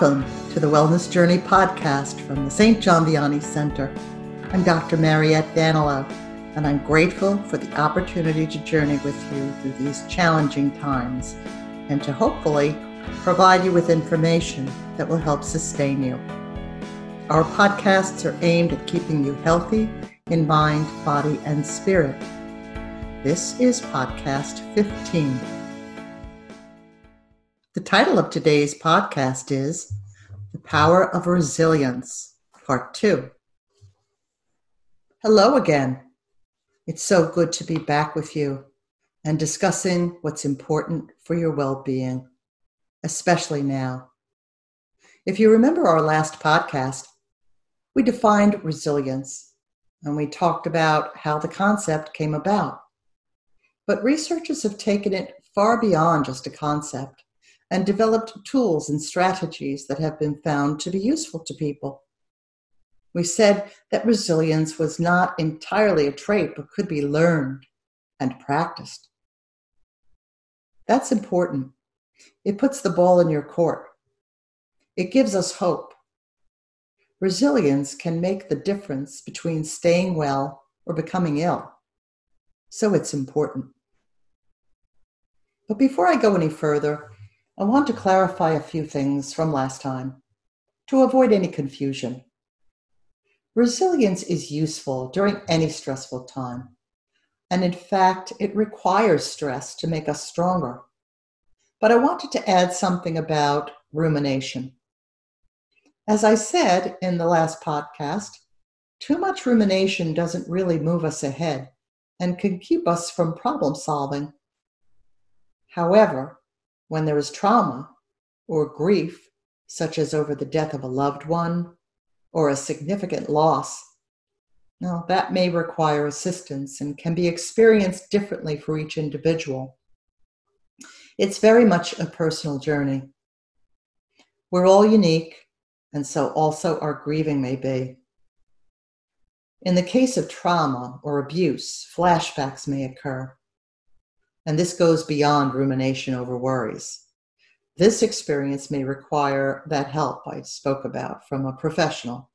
Welcome to the Wellness Journey podcast from the St. John Vianney Center. I'm Dr. Mariette Danilo, and I'm grateful for the opportunity to journey with you through these challenging times and to hopefully provide you with information that will help sustain you. Our podcasts are aimed at keeping you healthy in mind, body, and spirit. This is podcast 15. The title of today's podcast is The Power of Resilience, Part 2. Hello again. It's so good to be back with you and discussing what's important for your well being, especially now. If you remember our last podcast, we defined resilience and we talked about how the concept came about. But researchers have taken it far beyond just a concept and developed tools and strategies that have been found to be useful to people. We said that resilience was not entirely a trait, but could be learned and practiced. That's important. It puts the ball in your court. It gives us hope. Resilience can make the difference between staying well or becoming ill. So it's important. But before I go any further, I want to clarify a few things from last time to avoid any confusion. Resilience is useful during any stressful time, and in fact, it requires stress to make us stronger. But I wanted to add something about rumination. As I said in the last podcast, too much rumination doesn't really move us ahead and can keep us from problem solving. However, when there is trauma or grief, such as over the death of a loved one or a significant loss, now that may require assistance and can be experienced differently for each individual. It's very much a personal journey. We're all unique, and so also our grieving may be. In the case of trauma or abuse, flashbacks may occur and this goes beyond rumination over worries. This experience may require that help I spoke about from a professional.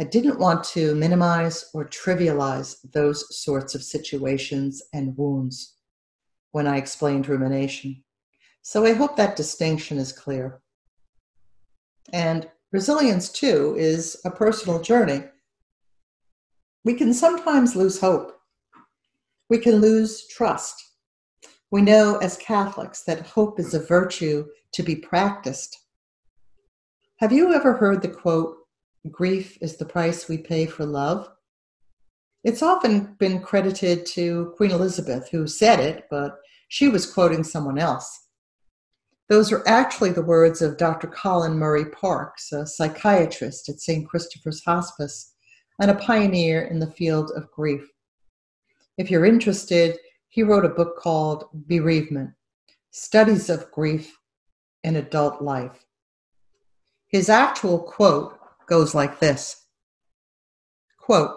I didn't want to minimize or trivialize those sorts of situations and wounds when I explained rumination. So I hope that distinction is clear. And resilience, too, is a personal journey. We can sometimes lose hope we can lose trust. We know as Catholics that hope is a virtue to be practiced. Have you ever heard the quote, grief is the price we pay for love? It's often been credited to Queen Elizabeth, who said it, but she was quoting someone else. Those are actually the words of Dr. Colin Murray Parkes, a psychiatrist at St. Christopher's Hospice and a pioneer in the field of grief. If you're interested, he wrote a book called Bereavement Studies of Grief in Adult Life. His actual quote goes like this quote,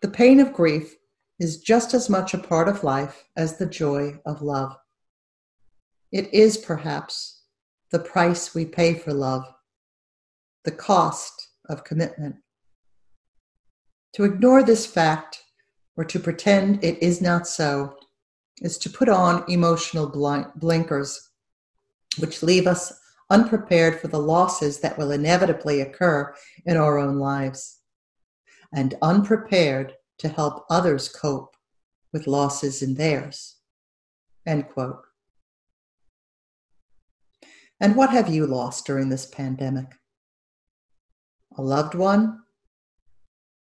The pain of grief is just as much a part of life as the joy of love. It is perhaps the price we pay for love, the cost of commitment. To ignore this fact or to pretend it is not so is to put on emotional blinkers, which leave us unprepared for the losses that will inevitably occur in our own lives, and unprepared to help others cope with losses in theirs. End quote. And what have you lost during this pandemic? A loved one?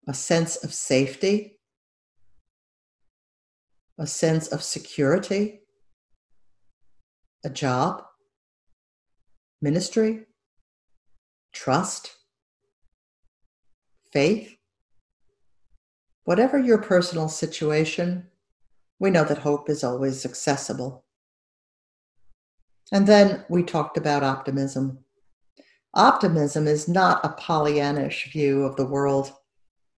A sense of safety? A sense of security, a job, ministry, trust, faith. Whatever your personal situation, we know that hope is always accessible. And then we talked about optimism. Optimism is not a Pollyannish view of the world.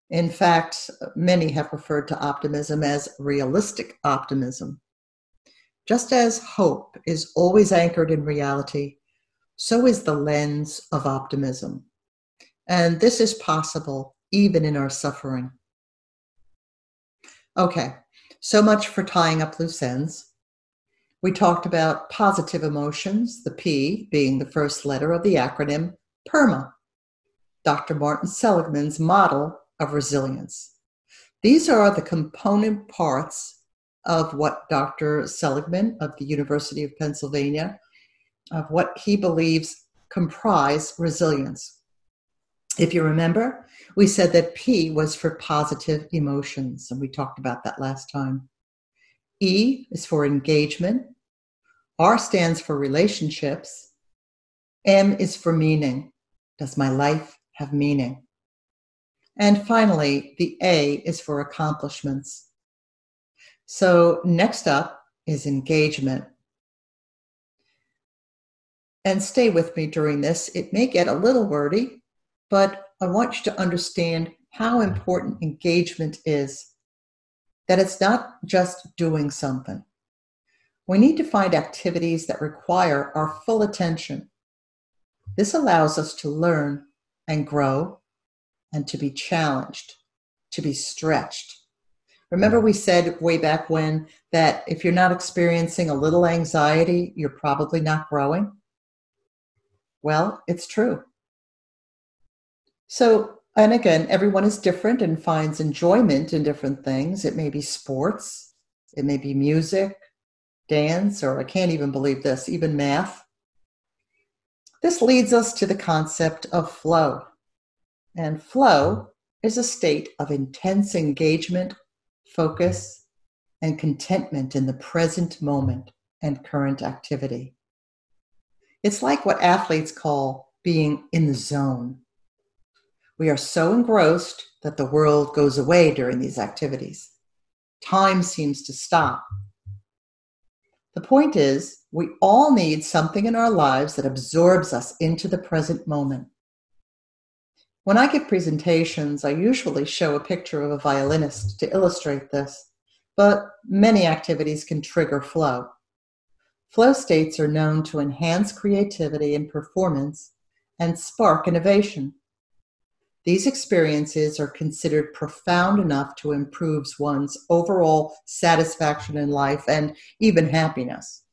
In fact, many have referred to optimism as realistic optimism. Just as hope is always anchored in reality, so is the lens of optimism. And this is possible even in our suffering. Okay, so much for tying up loose ends. We talked about positive emotions, the P being the first letter of the acronym PERMA, Dr. Martin Seligman's model of resilience. These are the component parts of what Dr. Seligman of the University of Pennsylvania, of what he believes comprise resilience. If you remember, we said that P was for positive emotions, and we talked about that last time. E is for engagement. R stands for relationships. M is for meaning. Does my life have meaning? And finally, the A is for accomplishments. So next up is engagement. And stay with me during this. It may get a little wordy, but I want you to understand how important engagement is that it's not just doing something. We need to find activities that require our full attention. This allows us to learn and grow and to be challenged, to be stretched. Remember, we said way back when that if you're not experiencing a little anxiety, you're probably not growing? Well, it's true. So and again, everyone is different and finds enjoyment in different things. It may be sports, it may be music, dance, or I can't even believe this, even math. This leads us to the concept of flow. And flow is a state of intense engagement, focus, and contentment in the present moment and current activity. It's like what athletes call being in the zone. We are so engrossed that the world goes away during these activities. Time seems to stop. The point is, we all need something in our lives that absorbs us into the present moment. When I give presentations, I usually show a picture of a violinist to illustrate this, but many activities can trigger flow. Flow states are known to enhance creativity and performance and spark innovation. These experiences are considered profound enough to improve one's overall satisfaction in life and even happiness.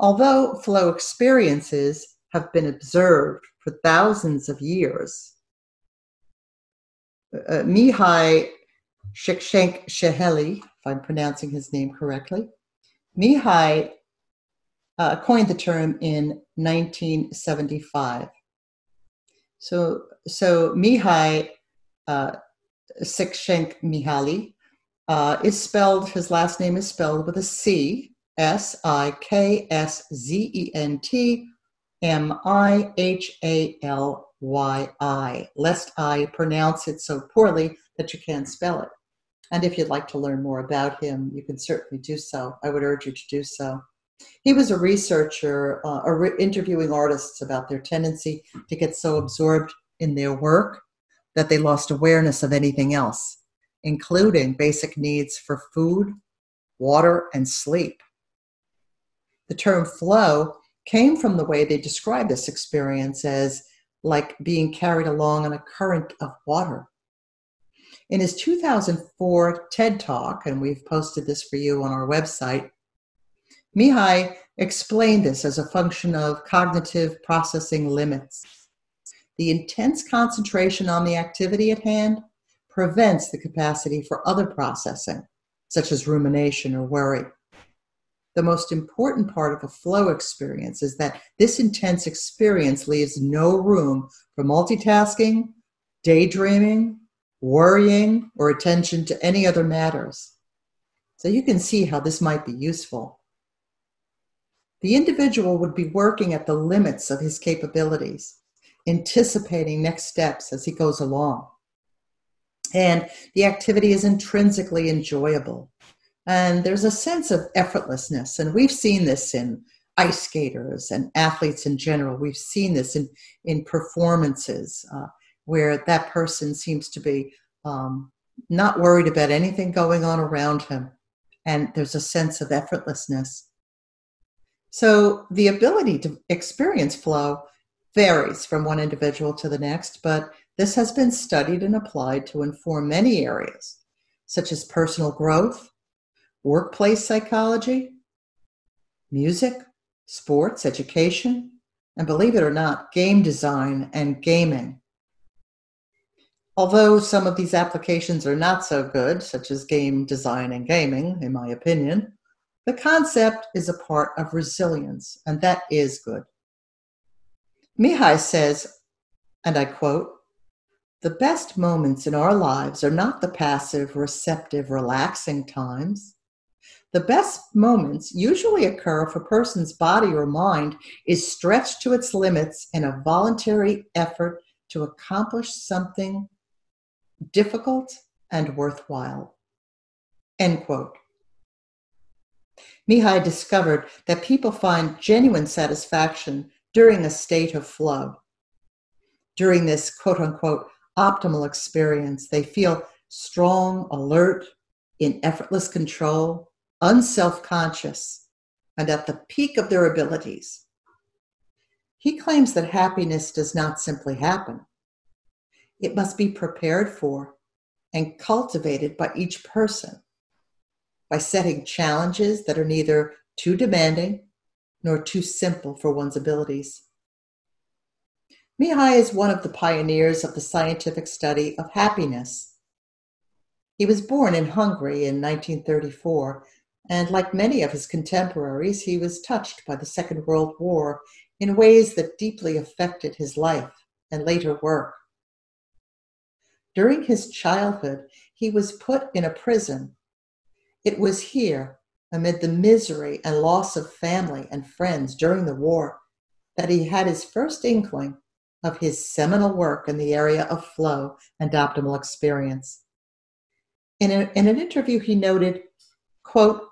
Although flow experiences have been observed for thousands of years, uh, Mihai Csikszentmihalyi, if I'm pronouncing his name correctly, Mihai uh, coined the term in 1975. So, so Mihai uh, Csikszentmihalyi uh, is spelled, his last name is spelled with a C, S I K S Z E N T M I H A L Y I, lest I pronounce it so poorly that you can't spell it. And if you'd like to learn more about him, you can certainly do so. I would urge you to do so. He was a researcher, uh, interviewing artists about their tendency to get so absorbed in their work that they lost awareness of anything else, including basic needs for food, water, and sleep. The term flow came from the way they described this experience as like being carried along on a current of water. In his 2004 TED Talk, and we've posted this for you on our website, Mihai explained this as a function of cognitive processing limits. The intense concentration on the activity at hand prevents the capacity for other processing, such as rumination or worry. The most important part of a flow experience is that this intense experience leaves no room for multitasking, daydreaming, worrying, or attention to any other matters. So you can see how this might be useful the individual would be working at the limits of his capabilities, anticipating next steps as he goes along. And the activity is intrinsically enjoyable. And there's a sense of effortlessness. And we've seen this in ice skaters and athletes in general. We've seen this in, in performances uh, where that person seems to be um, not worried about anything going on around him. And there's a sense of effortlessness. So the ability to experience flow varies from one individual to the next, but this has been studied and applied to inform many areas, such as personal growth, workplace psychology, music, sports, education, and believe it or not, game design and gaming. Although some of these applications are not so good, such as game design and gaming, in my opinion, the concept is a part of resilience, and that is good. Mihai says, and I quote, the best moments in our lives are not the passive, receptive, relaxing times. The best moments usually occur if a person's body or mind is stretched to its limits in a voluntary effort to accomplish something difficult and worthwhile. End quote. Mihai discovered that people find genuine satisfaction during a state of flow. During this quote unquote optimal experience, they feel strong, alert, in effortless control, unself conscious, and at the peak of their abilities. He claims that happiness does not simply happen. It must be prepared for and cultivated by each person by setting challenges that are neither too demanding nor too simple for one's abilities. Mihai is one of the pioneers of the scientific study of happiness. He was born in Hungary in 1934, and like many of his contemporaries, he was touched by the Second World War in ways that deeply affected his life and later work. During his childhood, he was put in a prison. It was here, amid the misery and loss of family and friends during the war, that he had his first inkling of his seminal work in the area of flow and optimal experience. In, a, in an interview, he noted, quote,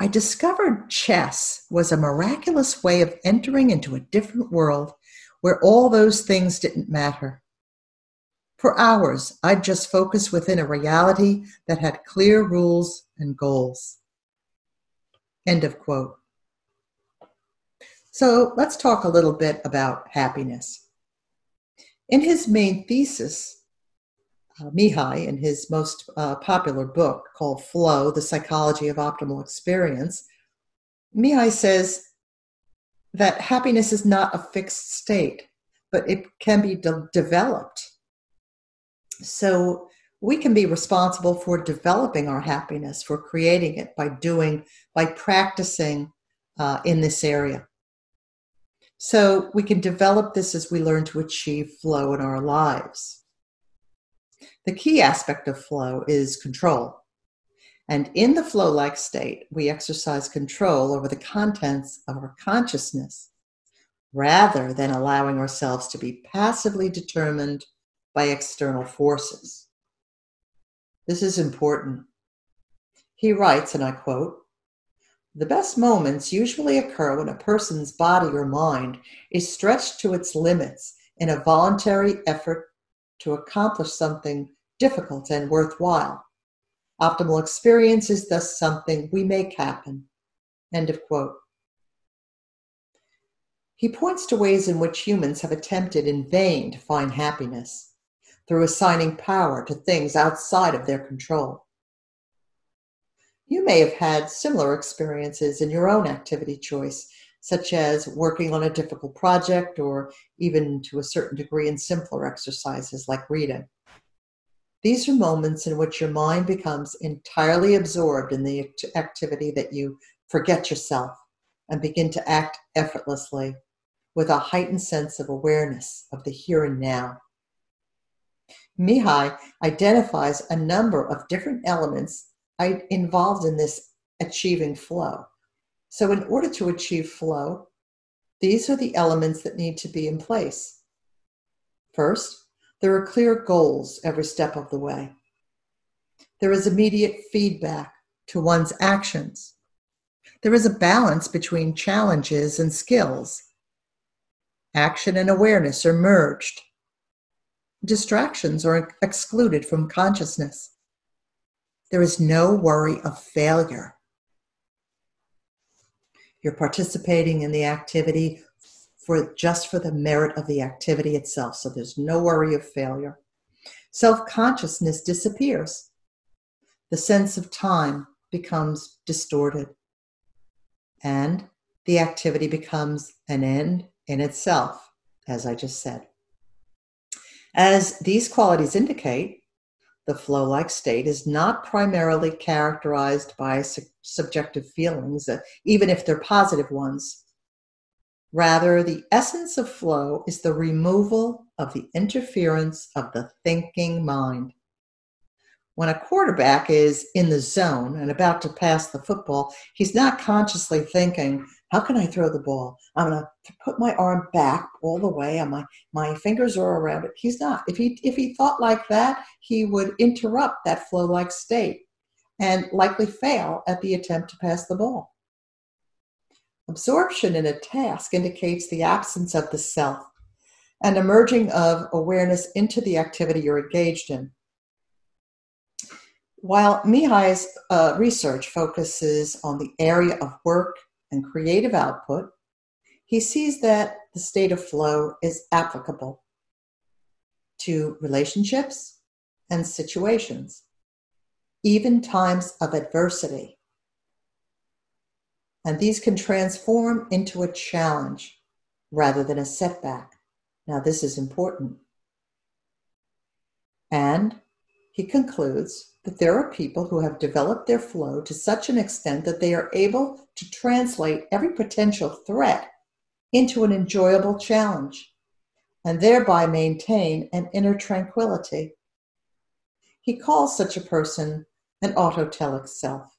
I discovered chess was a miraculous way of entering into a different world where all those things didn't matter. For hours, I'd just focus within a reality that had clear rules and goals. End of quote. So let's talk a little bit about happiness. In his main thesis, uh, Mihai, in his most uh, popular book called Flow The Psychology of Optimal Experience, Mihai says that happiness is not a fixed state, but it can be de- developed so we can be responsible for developing our happiness, for creating it by doing, by practicing uh, in this area. So we can develop this as we learn to achieve flow in our lives. The key aspect of flow is control. And in the flow like state, we exercise control over the contents of our consciousness rather than allowing ourselves to be passively determined by external forces. This is important. He writes, and I quote, the best moments usually occur when a person's body or mind is stretched to its limits in a voluntary effort to accomplish something difficult and worthwhile. Optimal experience is thus something we make happen. End of quote. He points to ways in which humans have attempted in vain to find happiness through assigning power to things outside of their control. You may have had similar experiences in your own activity choice, such as working on a difficult project or even to a certain degree in simpler exercises like reading. These are moments in which your mind becomes entirely absorbed in the activity that you forget yourself and begin to act effortlessly with a heightened sense of awareness of the here and now. Mihai identifies a number of different elements involved in this achieving flow. So, in order to achieve flow, these are the elements that need to be in place. First, there are clear goals every step of the way. There is immediate feedback to one's actions. There is a balance between challenges and skills. Action and awareness are merged. Distractions are excluded from consciousness. There is no worry of failure. You're participating in the activity for just for the merit of the activity itself. So there's no worry of failure. Self consciousness disappears. The sense of time becomes distorted. And the activity becomes an end in itself, as I just said. As these qualities indicate, the flow like state is not primarily characterized by su- subjective feelings, uh, even if they're positive ones. Rather, the essence of flow is the removal of the interference of the thinking mind. When a quarterback is in the zone and about to pass the football, he's not consciously thinking, how can I throw the ball? I'm going to put my arm back all the way, and my my fingers are around it. He's not. If he if he thought like that, he would interrupt that flow-like state and likely fail at the attempt to pass the ball. Absorption in a task indicates the absence of the self and emerging of awareness into the activity you're engaged in. While Mihai's uh, research focuses on the area of work and creative output, he sees that the state of flow is applicable to relationships and situations, even times of adversity. And these can transform into a challenge rather than a setback. Now, this is important. And he concludes that there are people who have developed their flow to such an extent that they are able to translate every potential threat into an enjoyable challenge and thereby maintain an inner tranquility. He calls such a person an autotelic self,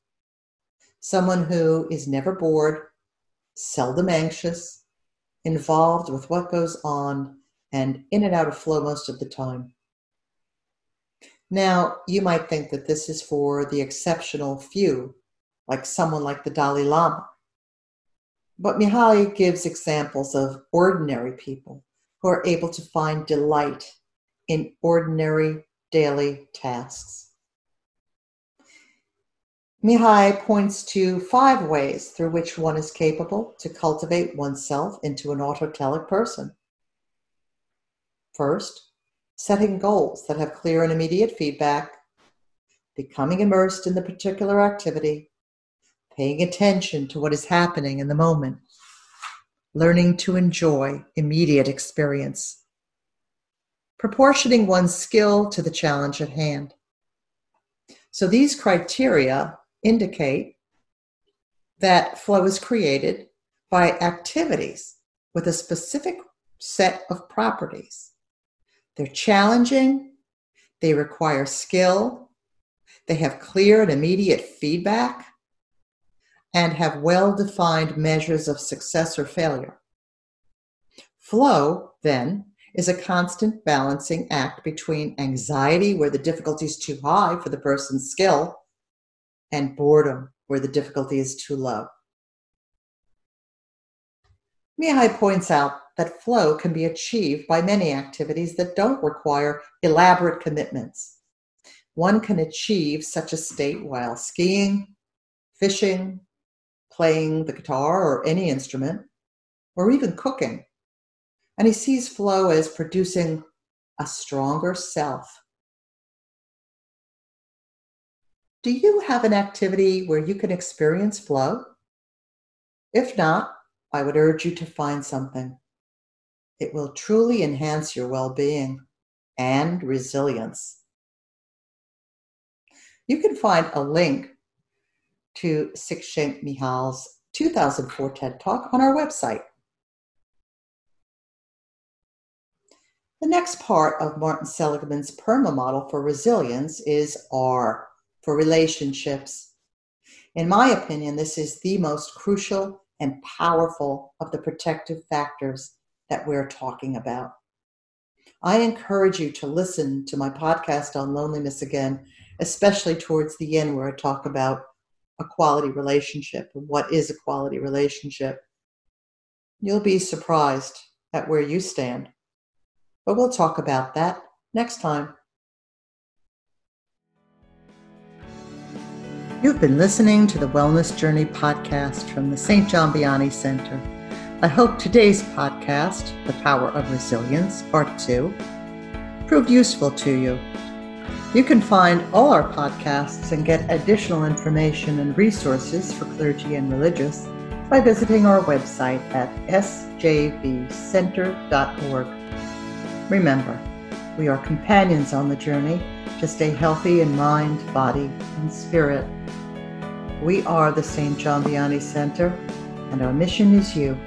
someone who is never bored, seldom anxious, involved with what goes on, and in and out of flow most of the time. Now, you might think that this is for the exceptional few, like someone like the Dalai Lama. But Mihaly gives examples of ordinary people who are able to find delight in ordinary daily tasks. Mihai points to five ways through which one is capable to cultivate oneself into an autotelic person. First, setting goals that have clear and immediate feedback, becoming immersed in the particular activity, paying attention to what is happening in the moment, learning to enjoy immediate experience, proportioning one's skill to the challenge at hand. So these criteria indicate that flow is created by activities with a specific set of properties they're challenging, they require skill, they have clear and immediate feedback, and have well defined measures of success or failure. Flow, then, is a constant balancing act between anxiety, where the difficulty is too high for the person's skill, and boredom, where the difficulty is too low. Mihai points out that flow can be achieved by many activities that don't require elaborate commitments. One can achieve such a state while skiing, fishing, playing the guitar or any instrument, or even cooking. And he sees flow as producing a stronger self. Do you have an activity where you can experience flow? If not, I would urge you to find something. It will truly enhance your well being and resilience. You can find a link to Csikszentmihalyi's 2004 TED Talk on our website. The next part of Martin Seligman's PERMA model for resilience is R for relationships. In my opinion, this is the most crucial and powerful of the protective factors that we're talking about. I encourage you to listen to my podcast on loneliness again, especially towards the end where I talk about a quality relationship and what is a quality relationship. You'll be surprised at where you stand. But we'll talk about that next time. You've been listening to the Wellness Journey podcast from the St. John Vianney Center. I hope today's podcast, The Power of Resilience, Part 2, proved useful to you. You can find all our podcasts and get additional information and resources for clergy and religious by visiting our website at sjvcenter.org. Remember, we are companions on the journey to stay healthy in mind, body, and spirit. We are the St. John Vianney Center, and our mission is you.